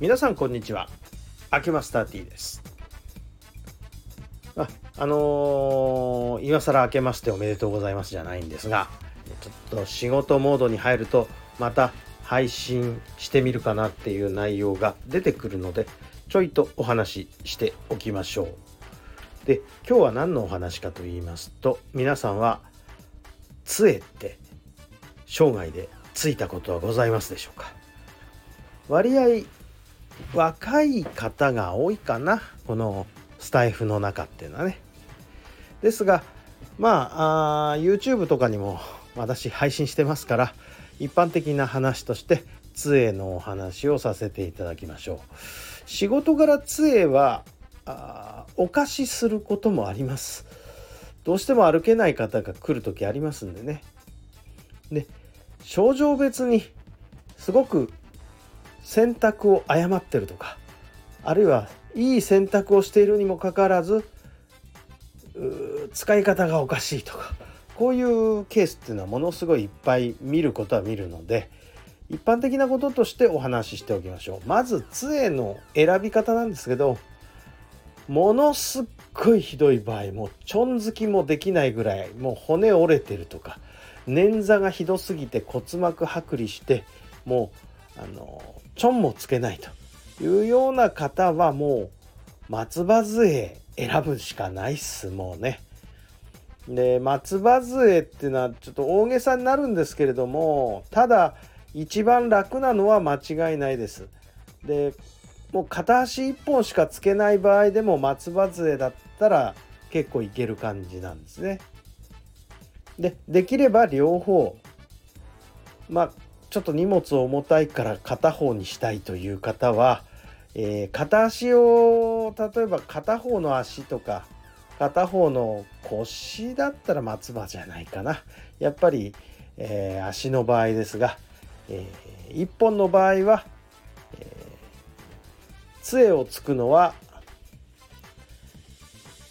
皆さんこんにちは。アキマスター T です。ああのー、今更明けましておめでとうございますじゃないんですがちょっと仕事モードに入るとまた配信してみるかなっていう内容が出てくるのでちょいとお話ししておきましょう。で今日は何のお話かと言いますと皆さんは杖って生涯でついたことはございますでしょうか。割合若い方が多いかな。このスタイフの中っていうのはね。ですがまああ YouTube とかにも私配信してますから一般的な話として杖のお話をさせていただきましょう。仕事柄杖はあお貸しすることもあります。どうしても歩けない方が来る時ありますんでね。で症状別にすごく選択を誤ってるとかあるいはいい選択をしているにもかかわらず使い方がおかしいとかこういうケースっていうのはものすごいいっぱい見ることは見るので一般的なこととしてお話ししておきましょう。まず杖の選び方なんですけどものすっごいひどい場合もうちょんづきもできないぐらいもう骨折れてるとか捻挫がひどすぎて骨膜剥離してもうあのちょんもつけないというような方はもう松葉杖選ぶしかないっすもうね。で松葉杖っていうのはちょっと大げさになるんですけれどもただ一番楽なのは間違いないです。でもう片足1本しかつけない場合でも松葉杖だったら結構いける感じなんですね。でできれば両方まあちょっと荷物重たいから片方にしたいという方は、えー、片足を例えば片方の足とか片方の腰だったら松葉じゃないかなやっぱり、えー、足の場合ですが、えー、1本の場合は、えー、杖をつくのは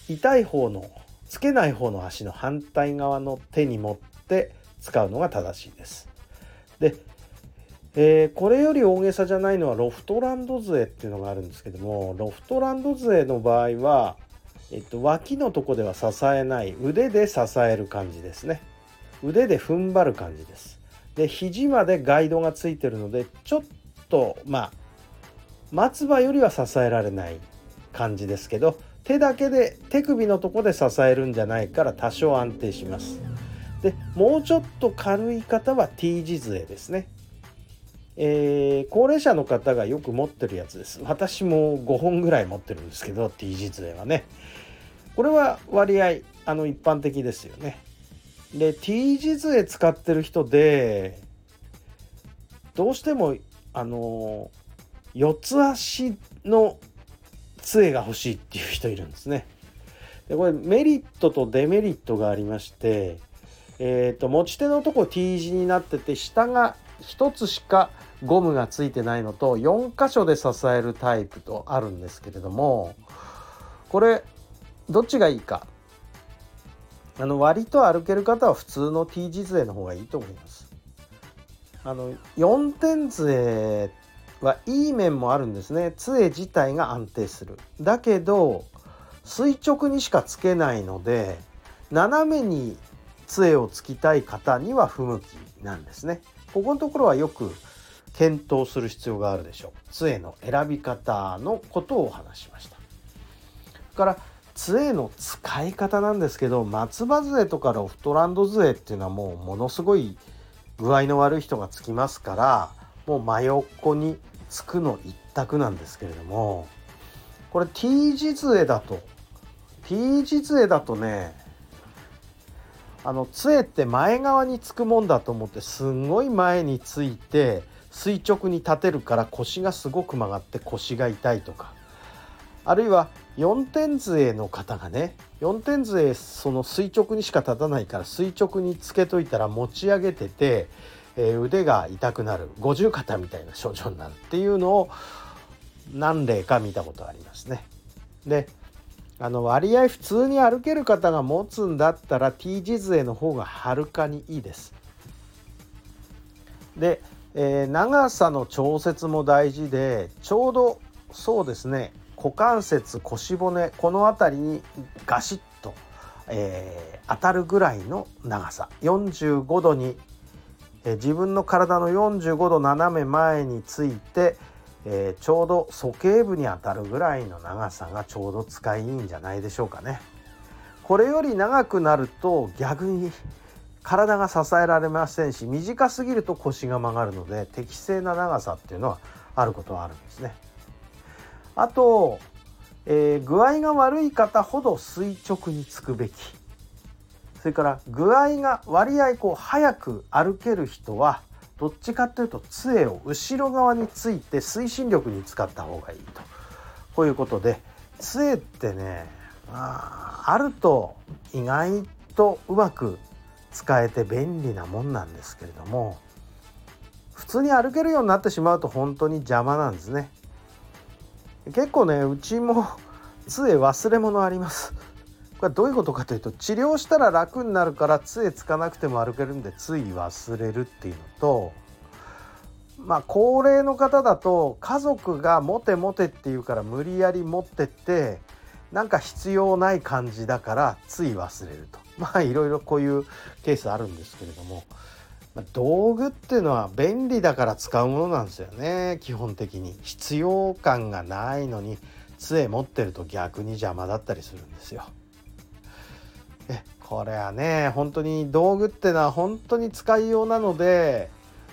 痛い方のつけない方の足の反対側の手に持って使うのが正しいです。で、えー、これより大げさじゃないのはロフトランド杖っていうのがあるんですけどもロフトランド杖の場合は、えっと、脇のとこでは支えない腕で支える感じですね。腕で踏ん張る感じです。で肘までガイドがついてるのでちょっとまあ松葉よりは支えられない感じですけど手だけで手首のとこで支えるんじゃないから多少安定します。でもうちょっと軽い方は T 字杖ですね。えー、高齢者の方がよく持ってるやつです。私も5本ぐらい持ってるんですけど T 字杖はね。これは割合あの一般的ですよね。で T 字杖使ってる人でどうしてもあの四つ足の杖が欲しいっていう人いるんですね。でこれメリットとデメリットがありまして、えーと、持ち手のとこ T 字になってて下が1つしかゴムがついてないのと4箇所で支えるタイプとあるんですけれどもこれどっちがいいか。あの割と歩ける方は普通の T 字杖の方がいいと思います。あの4点杖はいい面もあるんですね。杖自体が安定する。だけど垂直にしかつけないので斜めに杖をつきたい方には不向きなんですね。ここのところはよく検討する必要があるでしょう。杖の選び方のことをお話しました。から杖の使い方なんですけど松葉杖とかロフトランド杖っていうのはもうものすごい具合の悪い人がつきますからもう真横につくの一択なんですけれどもこれ T 字杖だと T 字杖だとねあの杖って前側につくもんだと思ってすんごい前について垂直に立てるから腰がすごく曲がって腰が痛いとかあるいは4点杖の方がね4点杖その垂直にしか立たないから垂直につけといたら持ち上げててえー、腕が痛くなる五十肩みたいな症状になるっていうのを何例か見たことありますね。であの割合普通に歩ける方が持つんだったら T 字杖の方がはるかにいいです。でえー、長さの調節も大事でちょうどそうですね股関節腰骨この辺りにガシッと、えー、当たるぐらいの長さ45度に、えー、自分の体の45度斜め前について、えー、ちょうど鼠径部に当たるぐらいの長さがちょうど使いいいんじゃないでしょうかね。これより長くなると逆に体が支えられませんし短すぎると腰が曲がるので適正な長さっていうのはあることはあるんですね。あと、えー、具合が悪い方ほど垂直につくべきそれから具合が割合こう早く歩ける人はどっちかというと杖を後ろ側について推進力に使った方がいいとこういうことで杖ってねああると意外とうまく使えて便利なもんなんですけれども普通に歩けるようになってしまうと本当に邪魔なんですね。結構ねうちも杖忘れ物ありますこれどういうことかというと治療したら楽になるから杖つかなくても歩けるんでつい忘れるっていうのとまあ高齢の方だと家族が持て持てって言うから無理やり持ってってなんか必要ない感じだからつい忘れると。まあいろいろこういうケースあるんですけれども。道具っていうのは便利だから使うものなんですよね基本的に。必要感がないのに杖持ってると逆に邪魔だったりするんですよ。これはね本当に道具ってのは本当に使いようなので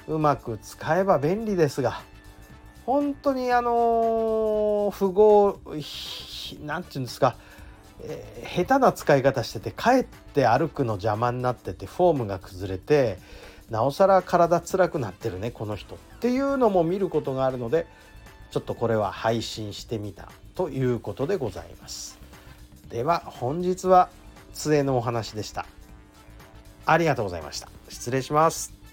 うまく使えば便利ですが本当にあの符号何て言うんですか、えー、下手な使い方しててかえって歩くの邪魔になっててフォームが崩れてなおさら体辛くなってるねこの人。っていうのも見ることがあるのでちょっとこれは配信してみたということでございます。では本日は杖のお話でした。ありがとうございました。失礼します。